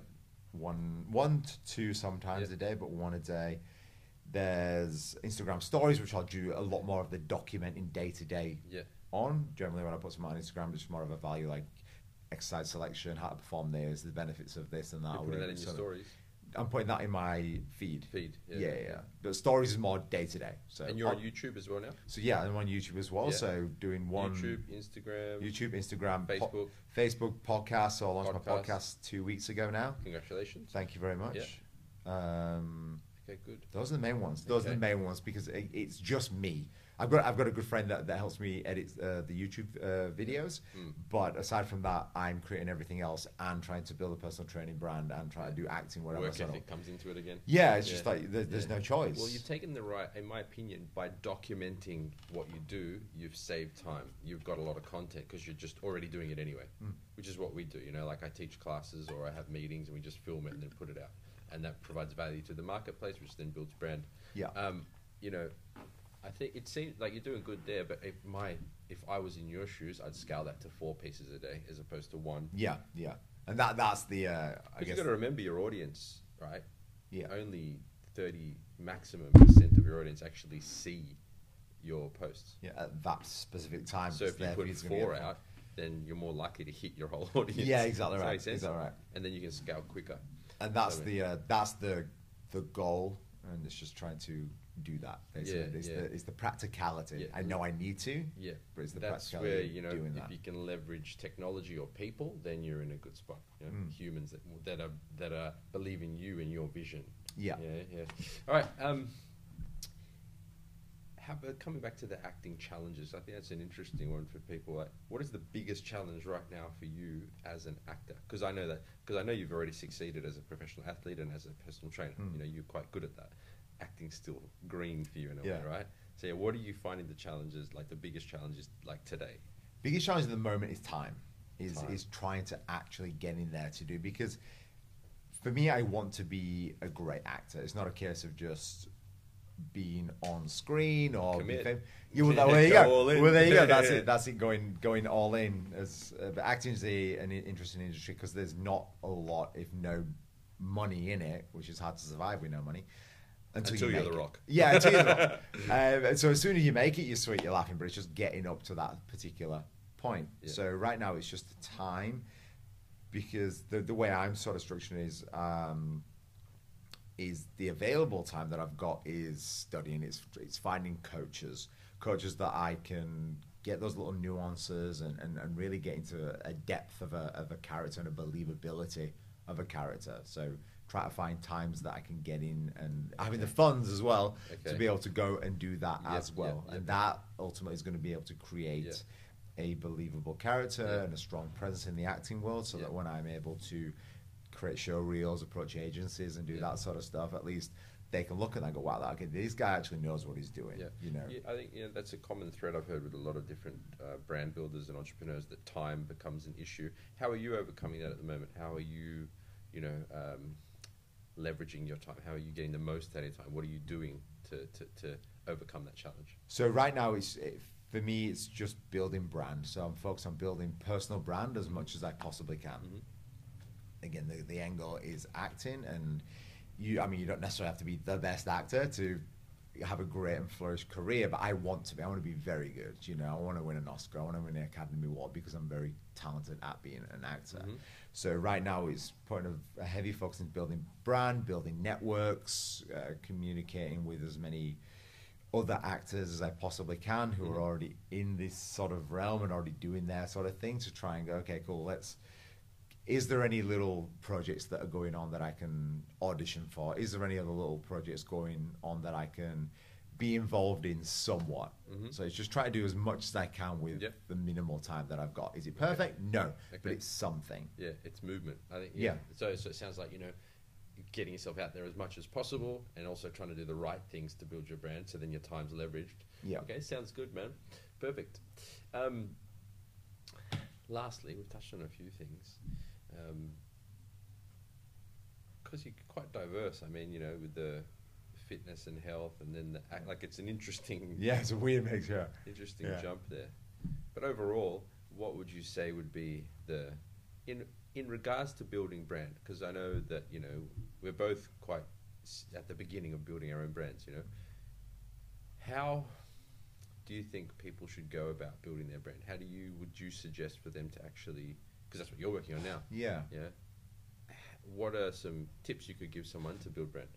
one one to two sometimes Yeah. a day, but one a day. There's Instagram stories, which I'll do a lot more of the documenting day to day Yeah. on. Generally, when I put something on Instagram, it's more of a value like exercise selection, how to perform this, the benefits of this and that. You're putting that in your stories. I'm putting that in my feed. Feed. Yeah, yeah. yeah. But stories is more day to day. So and you're on I'll- YouTube as well now. so yeah, I'm on YouTube as well. Yeah. So doing one YouTube, Instagram, YouTube, Instagram, po- Facebook. Facebook podcast. So I launched my Podcast. podcast two weeks ago now. Congratulations. Thank you very much. Um, Okay, good. those are the main ones. Those are the main ones because it, it's just me. I've got I've got a good friend that, that helps me edit uh, the YouTube uh, videos. Mm. But aside from that, I'm creating everything else and trying to build a personal training brand and try to do acting whatever. Work so- ethic comes into it again. Yeah, it's Yeah. just like there, there's Yeah. no choice. Well, you've taken the right, in my opinion, by documenting what you do, you've saved time. You've got a lot of content because you're just already doing it anyway, Mm. which is what we do. You know, like I teach classes or I have meetings and we just film it and then put it out. And that provides value to the marketplace, which then builds brand. Yeah. Um, you know, I think it seems like you're doing good there, but if my if I was in your shoes, I'd scale that to four pieces a day as opposed to one. yeah, yeah, and that that's the uh, I Because guess you've got to remember your audience, right? yeah. only 30 maximum percent of your audience actually see your posts. Yeah, at that specific time. So if you put four out, then you're more likely to hit your whole audience. Yeah, exactly right. Exactly right. And then you can scale quicker. and that's So- the uh, that's the the goal, and it's just trying to do that. Basically, Yeah, it's yeah. the it's the practicality. Yeah. I know I need to, Yeah. but it's the That's practicality where, you know, if that. you can leverage technology or people, then you're in a good spot. You know, Mm. Humans that, that are that are believe in you and your vision. Yeah. Yeah, yeah. All right. Um, how coming back to the acting challenges? I think that's an interesting one for people. Like, what is the biggest challenge right now for you as an actor? Because I know that because I know you've already succeeded as a professional athlete and as a personal trainer. Mm. You know, you're quite good at that. Acting's still green for you in a Yeah. way, right? So, yeah, what are you finding the challenges, like the biggest challenges, like today? biggest challenge at the moment is time. Is Time. is trying to actually get in there to do because for me, I want to be a great actor. It's not a case of just being on screen or be Commit. fam- Yeah, well, there you Go go. all in. Well, there you go. That's it. That's it. Going going all in. As uh, but acting is a, an interesting industry because there's not a lot, if no money in it, which is hard to survive with no money. Until you you're make The it. Rock. Yeah, until you're the rock. Um, and so as soon as you make it, you're sweet, you're laughing, but it's just getting up to that particular point. Yeah. So right now it's just the time because the the way I'm sort of structuring is um, is the available time that I've got is studying. It's it's finding coaches, coaches that I can get those little nuances and, and, and really get into a depth of a of a character and a believability of a character. So try to find times that I can get in and having the funds as well to be able to go and do that Yep, as well. yep, And yep. that ultimately is going to be able to create a believable character and a strong presence in the acting world so that when I'm able to create show reels, approach agencies and do that sort of stuff, at least they can look at that and go, wow, that, okay, this guy actually knows what he's doing. Yeah, You know? Yeah, I think yeah, that's a common thread I've heard with a lot of different uh, brand builders and entrepreneurs that time becomes an issue. How are you overcoming that at the moment? How are you, you know, um, leveraging your time? How are you getting the most out of your time? What are you doing to, to, to overcome that challenge? So right now, it's it, for me, it's just building brand. So I'm focused on building personal brand as much as I possibly can. Mhm. Again, the, the end goal is acting, and you. I mean, you don't necessarily have to be the best actor to have a great and flourished career, but I want to be. I want to be very good. You know, I want to win an Oscar. I want to win an Academy Award because I'm very talented at being an actor. Mhm. So right now, it's point of a heavy focus in building brand, building networks, uh, communicating with as many other actors as I possibly can who are Mhm. already in this sort of realm and already doing their sort of thing to try and go, okay, cool, let's. Is there any little projects that are going on that I can audition for? Is there any other little projects going on that I can be involved in somewhat? Mhm. So it's just try to do as much as I can with Yep. the minimal time that I've got. Is it perfect? No, but it's something. Yeah, it's movement. I think. Yeah. So, so it sounds like you know, getting yourself out there as much as possible, and also trying to do the right things to build your brand. So then your time's leveraged. Yeah. Okay, sounds good, man. Perfect. Um, lastly, we've touched on a few things. Um, Because you're quite diverse. I mean, you know, with the fitness and health, and then the act, like it's an interesting, Yeah, it's a weird mix. Yeah, interesting Yeah. jump there. But overall, what would you say would be the in in regards to building brand? Because I know that you know we're both quite at the beginning of building our own brands. You know, how do you think people should go about building their brand? How do you would you suggest for them to actually? Because that's what you're working on now. Yeah. Yeah. What are some tips you could give someone to build brand?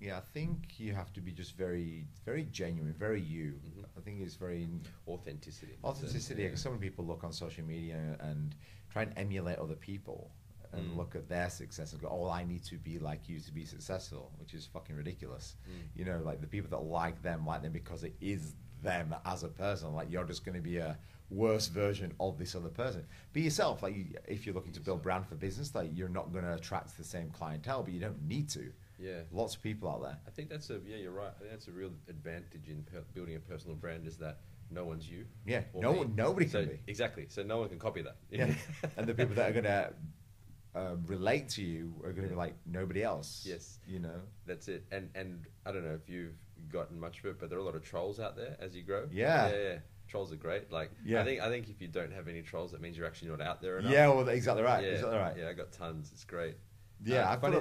Yeah, I think you have to be just very, very genuine, very you. Mhm. I think it's very Authenticity. authenticity. Yeah. Because so many people look on social media and try and emulate other people and Mm. look at their success and go, "Oh, I need to be like you to be successful," which is fucking ridiculous. Mm. You know, like the people that like them like them because it is them as a person. Like you're just going to be a worse version of this other person. Be yourself. Like you, if you're looking to build brand for business, like you're not going to attract the same clientele, but you don't need to. Yeah. Lots of people out there. I think that's a yeah, you're right. I think that's a real advantage in per- building a personal brand is that no one's you. Yeah, no me. one- nobody so, can be. Exactly. So no one can copy that. Yeah, and the people that are going to um, relate to you are going to be like nobody else. Yes. you know. That's it. And and I don't know if you've gotten much of it, but there are a lot of trolls out there as you grow. Yeah. Yeah, yeah. Trolls are great. Like Yeah. I think I think if you don't have any trolls, that means you're actually not out there enough. Yeah, well, exactly right. Yeah, Exactly right. Yeah, I got tons. It's great. Yeah, Uh, I've funny,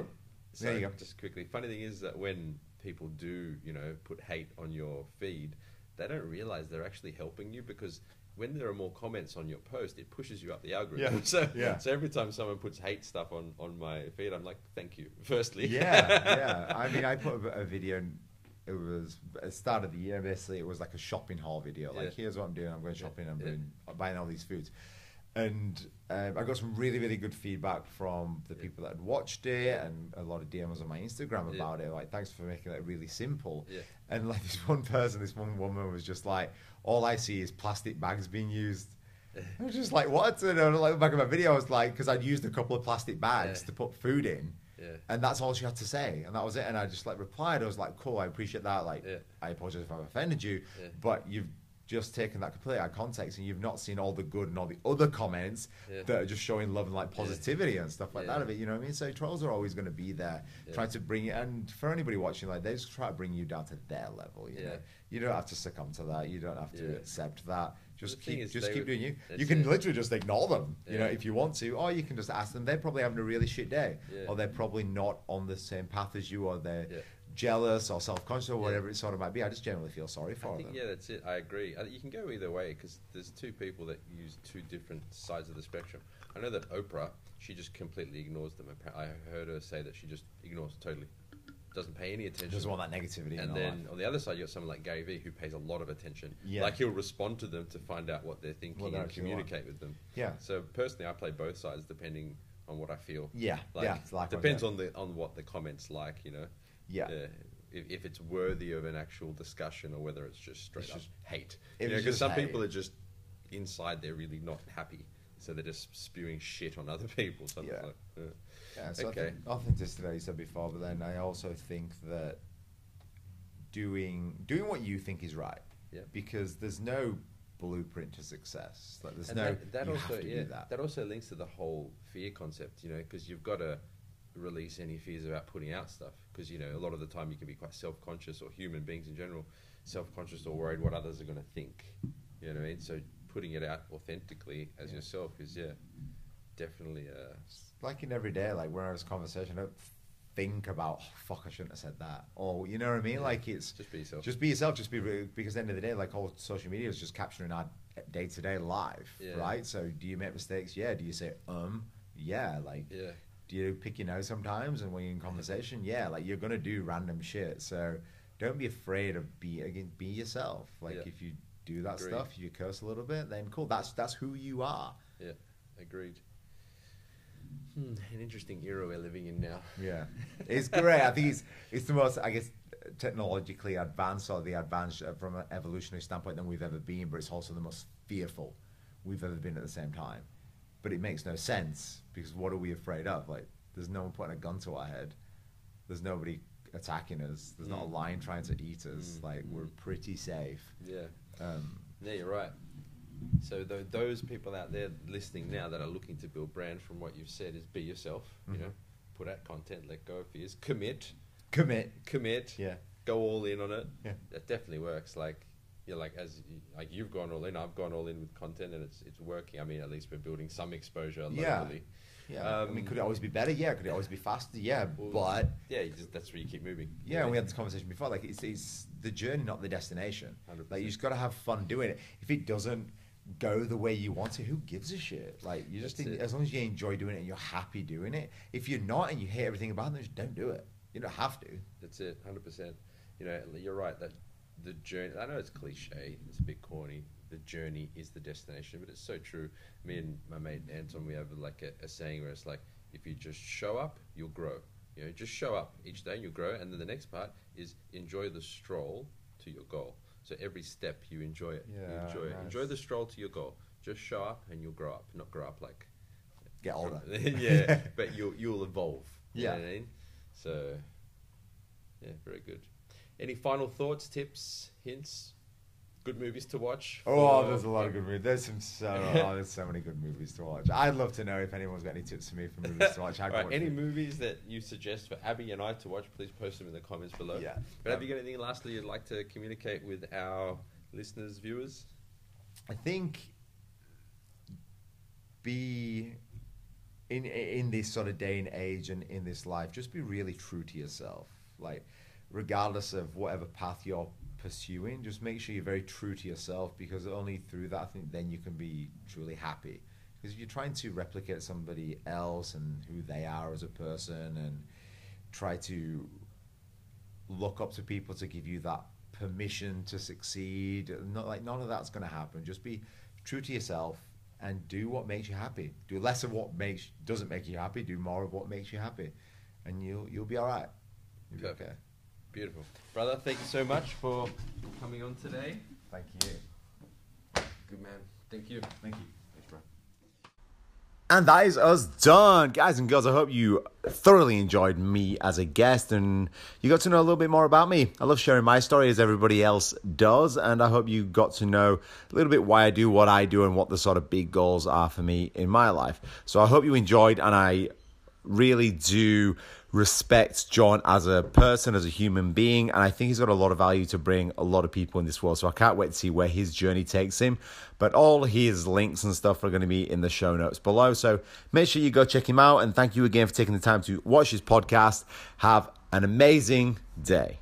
a- there you go. Just quickly, funny thing is that when people do, you know, put hate on your feed, they don't realize they're actually helping you because when there are more comments on your post, it pushes you up the algorithm. Yeah, So, yeah. so every time someone puts hate stuff on, on my feed, I'm like, thank you, firstly. yeah, yeah. I mean, I put a, a video. It was at the start of the year. Basically, it was like a shopping haul video. Like, Yeah. here's what I'm doing. I'm going shopping. I'm doing buying all these foods, and um, I got some really, really good feedback from the Yeah. people that had watched it, and a lot of DMs on my Instagram Yeah. about it. Like, thanks for making it really simple. Yeah. And like this one person, this one woman was just like, all I see is plastic bags being used. I was just like, what? And I like back in my video, I was like, because I'd used a couple of plastic bags Yeah. to put food in. Yeah. And that's all she had to say. And that was it. And I just like replied. I was like, cool, I appreciate that. Like, Yeah. I apologize if I've offended you. Yeah. But you've just taken that completely out of context and you've not seen all the good and all the other comments Yeah. that are just showing love and like positivity and stuff like Yeah. that of it. You know what I mean? So trolls are always going to be there, Yeah. trying to bring it. And for anybody watching, like, they just try to bring you down to their level. You Yeah. know, you don't have to succumb to that. You don't have to Yeah. accept that. Just The keep, just keep would- doing you. You can it. literally just ignore them, you know, if you want to, or you can just ask them. They're probably having a really shit day, Yeah. or they're probably not on the same path as you, or they're Yeah. Jealous or self-conscious or whatever it sort of might be. I just generally feel sorry for think, them. yeah, that's it. I agree. I, you can go either way because there's two people that use two different sides of the spectrum. I know that Oprah, she just completely ignores them. I heard her say that she just ignores totally, doesn't pay any attention. Doesn't want that negativity. and then life. on the other side, you got someone like Gary Vee who pays a lot of attention. Yeah. Like he'll respond to them to find out what they're thinking What and want. communicate with them. Yeah. So personally, I play both sides depending on what I feel. Yeah, Like, yeah, like depends on the on what the comments like. You know. Yeah. if, if it's worthy of an actual discussion or whether it's just straight It's up just- hate. Because just some hate. people are just inside they're really not happy, so they're just spewing shit on other people. So I'm just Yeah. like, uh, Yeah, so Okay. I think authenticity, like you said before, but then I also think that doing doing what you think is right. Yeah. Because there's no blueprint to success. Like there's and no that, that you also have to yeah, do that. that also links to the whole fear concept, you know, because you've got to release any fears about putting out stuff. Because you know, a lot of the time you can be quite self-conscious, or human beings in general, self-conscious or worried what others are going to think. You know what I mean? So putting it out authentically as Yeah. yourself is yeah, definitely uh, like in every day, like when I was conversation, I don't think about oh, fuck, I shouldn't have said that, or you know what I mean. Yeah. Like it's just be yourself. just be yourself. Just be re- because at the end of the day, like all social media is just capturing our day to day life, Yeah. right? So do you make mistakes? Yeah. Do you say um? Yeah. Like yeah. Do you pick your nose sometimes? And when you're in conversation, yeah, like you're gonna do random shit. So don't be afraid of be again be yourself. Like Yeah. if you do that Agreed. stuff, you curse a little bit, then cool. That's that's who you are. Yeah, agreed. Hmm, an interesting era we're living in now. Yeah, it's great. I think it's it's the most, I guess, technologically advanced or the advanced uh, from an evolutionary standpoint than we've ever been. But it's also the most fearful we've ever been at the same time. But it makes no sense because what are we afraid of? Like, there's no one putting a gun to our head. There's nobody attacking us. There's not a Mm. lion trying to eat us. Mm, Like, we're mm. pretty safe. Yeah, Um, yeah, you're right. So th- those people out there listening now that are looking to build brand, from what you've said, is be yourself. You Mhm. know, put out content, let go of fears, commit, commit. commit, Yeah. go all in on it. Yeah. That definitely works. Like you're like as like you've gone all in, I've gone all in with content, and it's it's working. I mean, at least we're building some exposure locally. Yeah. Yeah. I mean, Um, could it always be better? Yeah. Could it always be faster? Yeah. Well, But yeah, you just, that's where you keep moving. Yeah, and we had this conversation before. Like, it's, it's the journey, not the destination. 100%. Like, you just got to have fun doing it. If it doesn't go the way you want it, who gives a shit? Like, you just think, as long as you enjoy doing it and you're happy doing it. If you're not and you hate everything about it, then just don't do it. You don't have to. That's it, hundred percent. You know, you're right that the journey. I know it's cliche, it's a bit corny. The journey is the destination, but it's so true. Me and my mate Anton, we have like a, a saying where it's like, if you just show up, you'll grow. You know, just show up each day and you'll grow. And then the next part is enjoy the stroll to your goal. So every step you enjoy it. You Yeah, enjoy it. Enjoy the stroll to your goal. Just show up and you'll grow up. Not grow up like Get older. yeah, but you'll you'll evolve. You Yeah. know what I mean? So, yeah, very good. Any final thoughts, tips, hints? Good movies to watch? Oh, there's a lot of good movies. There's some so oh, there's so many good movies to watch. I'd love to know if anyone's got any tips for me for movies to watch. Right, watch any it. movies that you suggest for Abi and I to watch, please post them in the comments below. Yeah. But have Um, you got anything lastly you'd like to communicate with our listeners, viewers? I think be in in this sort of day and age and in this life, just be really true to yourself. Like, regardless of whatever path you're pursuing, just make sure you're very true to yourself because only through that, I think, then you can be truly happy. Because if you're trying to replicate somebody else and who they are as a person and try to look up to people to give you that permission to succeed. Not like none of that's going to happen. Just be true to yourself and do what makes you happy. Do less of what makes doesn't make you happy. Do more of what makes you happy, and you'll you'll be all right. You'll be Perfect. okay. Beautiful. Brother, thank you so much for coming on today. Thank you. Good man. Thank you. Thank you. Thanks, bro. And that is us done. Guys and girls, I hope you thoroughly enjoyed me as a guest and you got to know a little bit more about me. I love sharing my story as everybody else does, and I hope you got to know a little bit why I do what I do and what the sort of big goals are for me in my life. So I hope you enjoyed, and I really do respect John as a person, as a human being, and I think he's got a lot of value to bring a lot of people in this world. So I can't wait to see where his journey takes him. But all his links and stuff are going to be in the show notes below. So make sure you go check him out. And thank you again for taking the time to watch this podcast. Have an amazing day.